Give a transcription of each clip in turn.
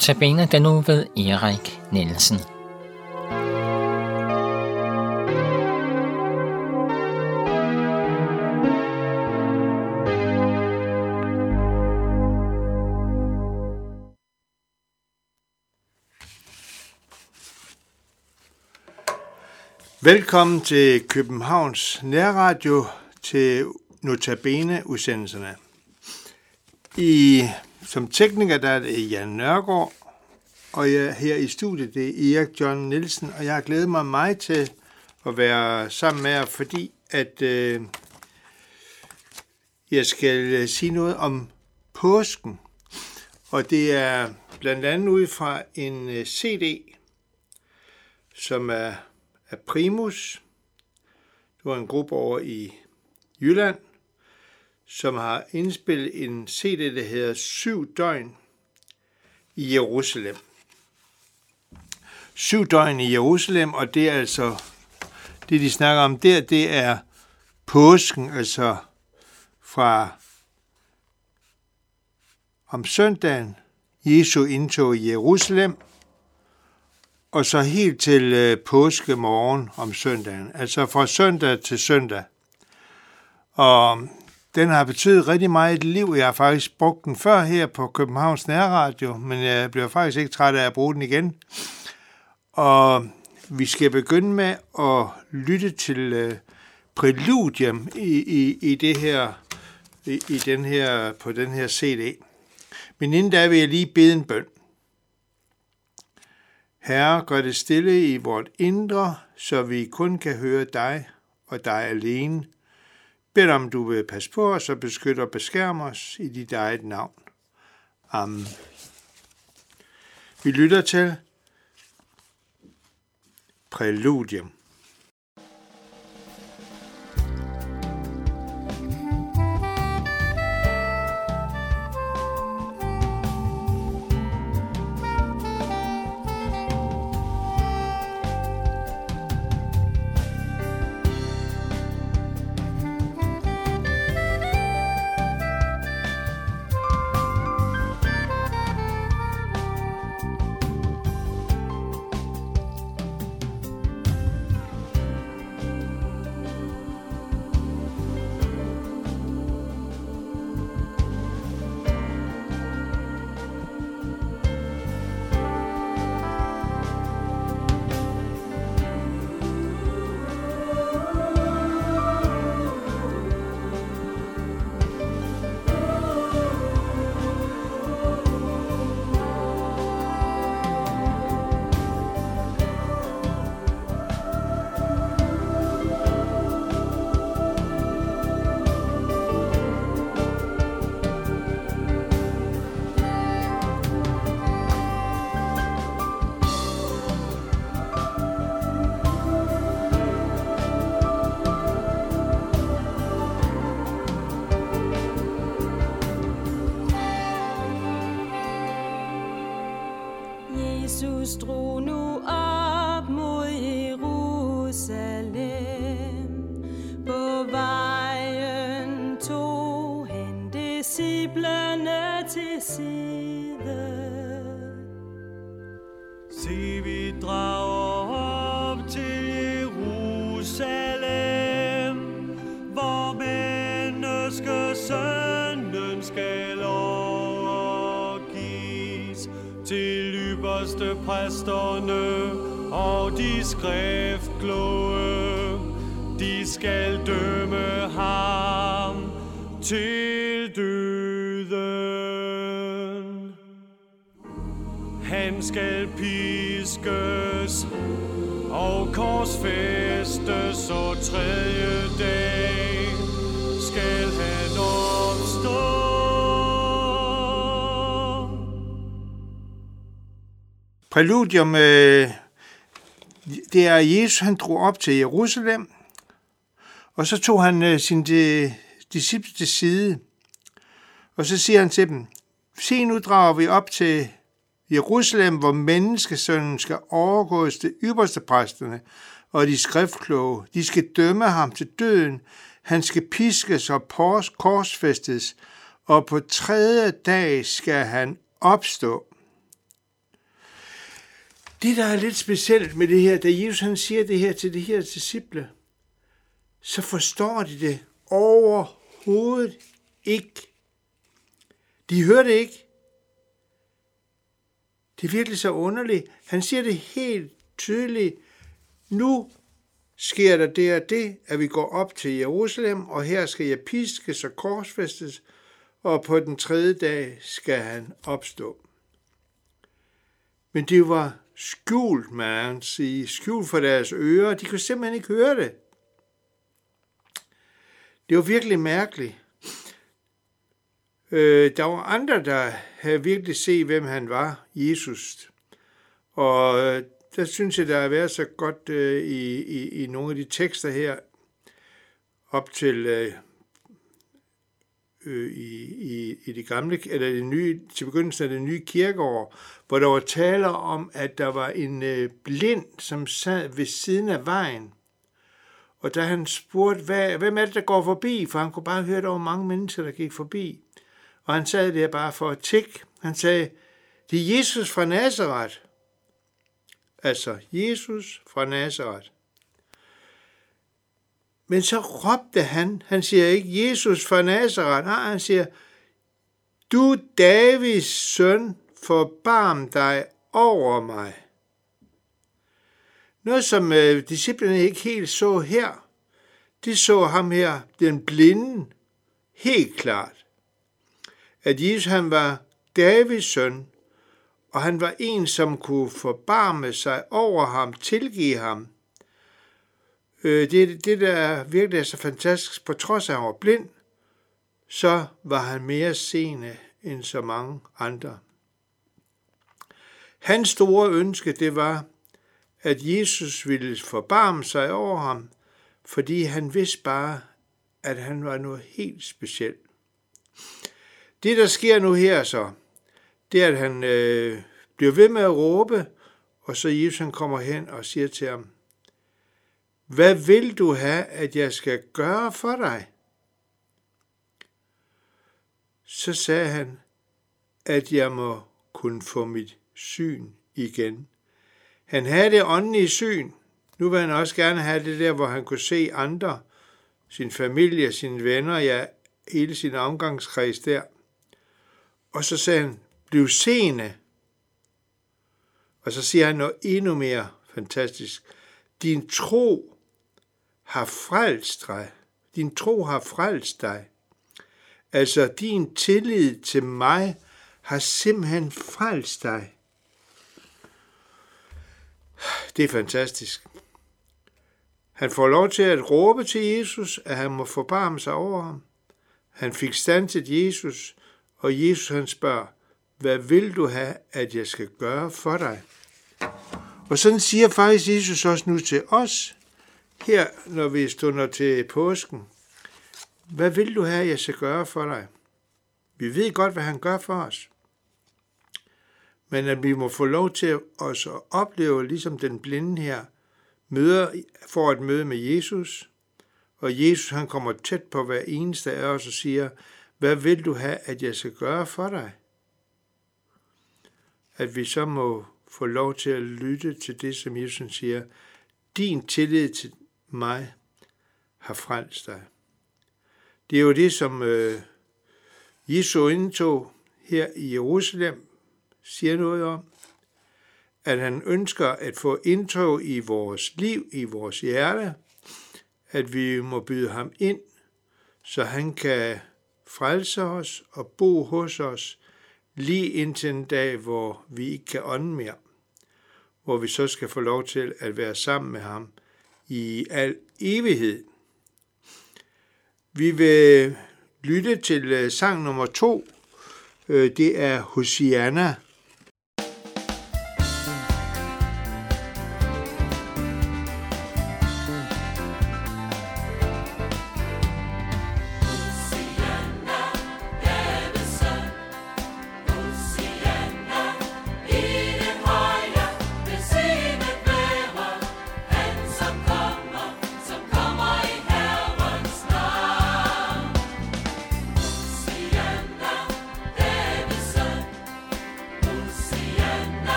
Notabene den nu ved Erik Nielsen. Velkommen til Københavns Nærradio til Notabene udsendelserne. I, som tekniker der er det Jan Nørgaard, og jeg, her i studiet det er Erik John Nielsen, og jeg har glædet mig meget til at være sammen med jer, fordi at øh, jeg skal øh, sige noget om påsken. Og det er blandt andet ud fra en øh, CD, som er af Primus. Det var en gruppe over i Jylland, som har indspillet en CD, der hedder Syv døgn i Jerusalem. Syv døgn i Jerusalem, og det er altså, det de snakker om der, det er påsken, altså fra om søndagen, Jesu indtog i Jerusalem, og så helt til øh, påskemorgen om søndagen, altså fra søndag til søndag. Og den har betydet rigtig meget i et liv. Jeg har faktisk brugt den før her på Københavns Nærradio, men jeg bliver faktisk ikke træt af at bruge den igen. Og vi skal begynde med at lytte til øh, præludium i, i, i det her, i, i den her, på den her CD. Men inden da vil jeg lige bede en bøn. Herre, gør det stille i vort indre, så vi kun kan høre dig og dig alene. Bed om du vil passe på os og beskytte og beskærme os i dit eget navn. Amen. Vi lytter til Præludium. Jesus drog nu op mod Jerusalem. På vejen tog han disciplerne til side. Se, vi drager op til Jerusalem, hvor menneskesønnen skal overgives til ypperste præsterne og de skriftkloge. De skal dømme ham til døden. Han skal piskes og korsfæstes, og tredje Præludium, øh, det er Jesus, han drog op til Jerusalem, og så tog han øh, sin øh, de, disciple til side, og så siger han til dem, se nu drager vi op til Jerusalem, hvor menneskesønnen skal overgås til ypperste præsterne og de skriftkloge. De skal dømme ham til døden. Han skal piskes og korsfæstes, og på tredje dag skal han opstå. Det, der er lidt specielt med det her, da Jesus han siger det her til de her disciple, så forstår de det overhovedet ikke. De hører det ikke. Det er virkelig så underligt. Han siger det helt tydeligt. Nu sker der det og det, at vi går op til Jerusalem, og her skal jeg piskes og korsfæstes, og på den tredje dag skal han opstå. Men det var skjult, man sige, skjult for deres ører. De kunne simpelthen ikke høre det. Det var virkelig mærkeligt. Øh, der var andre, der havde virkelig set, hvem han var, Jesus. Og øh, der synes jeg, der har været så godt øh, i, i, i nogle af de tekster her, op til øh, øh, i, i, i det gamle, eller det nye, til begyndelsen af det nye kirkeår, hvor der var taler om, at der var en øh, blind, som sad ved siden af vejen. Og da han spurgte, hvad, hvem er det, der går forbi? For han kunne bare høre, at der var mange mennesker, der gik forbi. Og han sagde det bare for at tikke. Han sagde, det er Jesus fra Nazareth. Altså, Jesus fra Nazareth. Men så råbte han, han siger ikke Jesus fra Nazareth, nej, han siger, du Davids søn, forbarm dig over mig. Noget, som øh, disciplene ikke helt så her, de så ham her, den blinde, helt klart. At Jesus han var Davids søn, og han var en, som kunne forbarme sig over ham, tilgive ham. Øh, det, det, der virkelig er så fantastisk, på trods af, at han var blind, så var han mere seende end så mange andre. Hans store ønske, det var, at Jesus ville forbarme sig over ham, fordi han vidste bare, at han var noget helt specielt. Det, der sker nu her så, det er, at han øh, bliver ved med at råbe, og så Jesus han kommer hen og siger til ham, hvad vil du have, at jeg skal gøre for dig? Så sagde han, at jeg må kunne få mit syn igen. Han havde det åndelige syn. Nu vil han også gerne have det der, hvor han kunne se andre, sin familie, sine venner, ja, hele sin omgangskreds der. Og så sagde han, bliv seende. Og så siger han noget endnu mere fantastisk. Din tro har frelst dig. Din tro har frelst dig. Altså, din tillid til mig har simpelthen frelst dig. Det er fantastisk. Han får lov til at råbe til Jesus, at han må forbarme sig over ham. Han fik standset Jesus, og Jesus han spørger, hvad vil du have, at jeg skal gøre for dig? Og sådan siger faktisk Jesus også nu til os, her når vi stunder til påsken. Hvad vil du have, at jeg skal gøre for dig? Vi ved godt, hvad han gør for os. Men at vi må få lov til os at opleve, ligesom den blinde her, møder, for et møde med Jesus, og Jesus han kommer tæt på hver eneste af os og siger, hvad vil du have, at jeg skal gøre for dig? At vi så må få lov til at lytte til det, som Jesus siger, din tillid til mig har frelst dig. Det er jo det, som øh, Jesus indtog her i Jerusalem, siger noget om, at han ønsker at få indtog i vores liv, i vores hjerte, at vi må byde ham ind, så han kan frelse os og bo hos os lige indtil en dag, hvor vi ikke kan ånde mere, hvor vi så skal få lov til at være sammen med ham i al evighed. Vi vil lytte til øh, sang nummer to. Øh, det er Hosianna.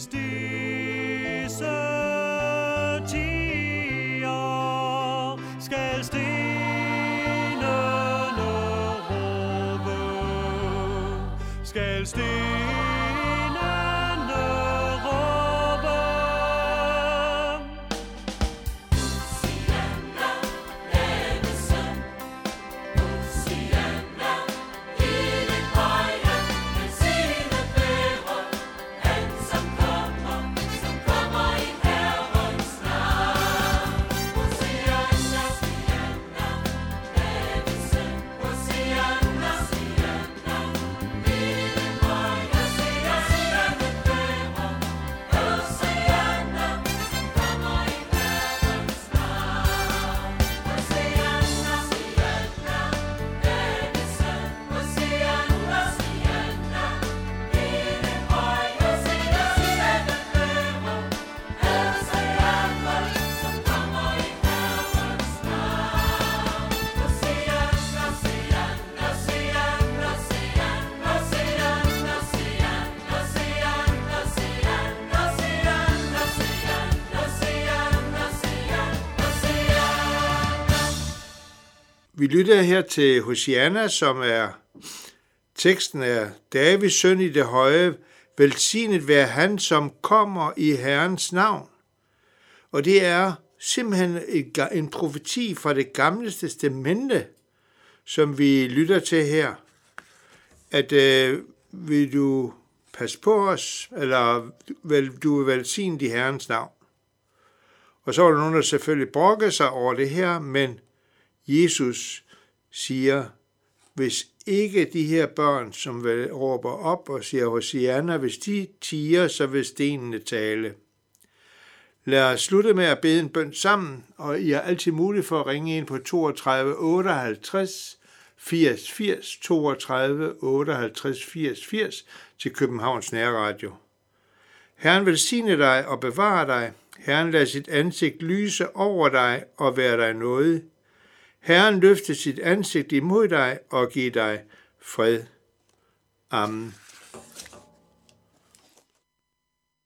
Hvis disse tiger skal stenene råbe, skal stenene Vi lytter her til Hosianna, som er teksten er Davids søn i det høje, velsignet være han, som kommer i Herrens navn. Og det er simpelthen en profeti fra det gamle testamente, som vi lytter til her. At øh, vil du passe på os, eller vil du vil velsigne i Herrens navn. Og så var der nogen, der selvfølgelig brokkede sig over det her, men Jesus siger, hvis ikke de her børn, som råber op og siger Hosianna, hvis de tiger, så vil stenene tale. Lad os slutte med at bede en bøn sammen, og I har altid mulighed for at ringe ind på 32 58 80 80 32 58 80 80 til Københavns Nærradio. Herren velsigne dig og bevare dig. Herren lad sit ansigt lyse over dig og være dig noget. Herren løfte sit ansigt imod dig og give dig fred. Amen.